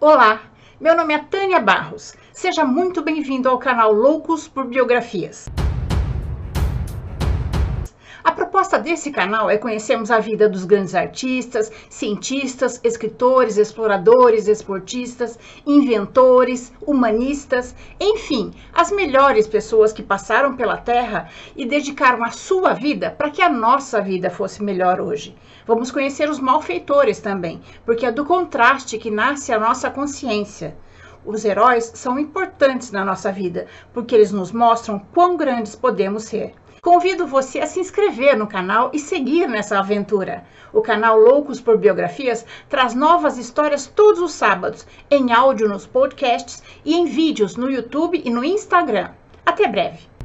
Olá, meu nome é Tânia Barros. Seja muito bem-vindo ao canal Loucos por Biografias. Proposta desse canal é conhecermos a vida dos grandes artistas, cientistas, escritores, exploradores, esportistas, inventores, humanistas, enfim, as melhores pessoas que passaram pela Terra e dedicaram a sua vida para que a nossa vida fosse melhor hoje. Vamos conhecer os malfeitores também, porque é do contraste que nasce a nossa consciência. Os heróis são importantes na nossa vida, porque eles nos mostram quão grandes podemos ser. Convido você a se inscrever no canal e seguir nessa aventura. O canal Loucos por Biografias traz novas histórias todos os sábados, em áudio nos podcasts e em vídeos no YouTube e no Instagram. Até breve!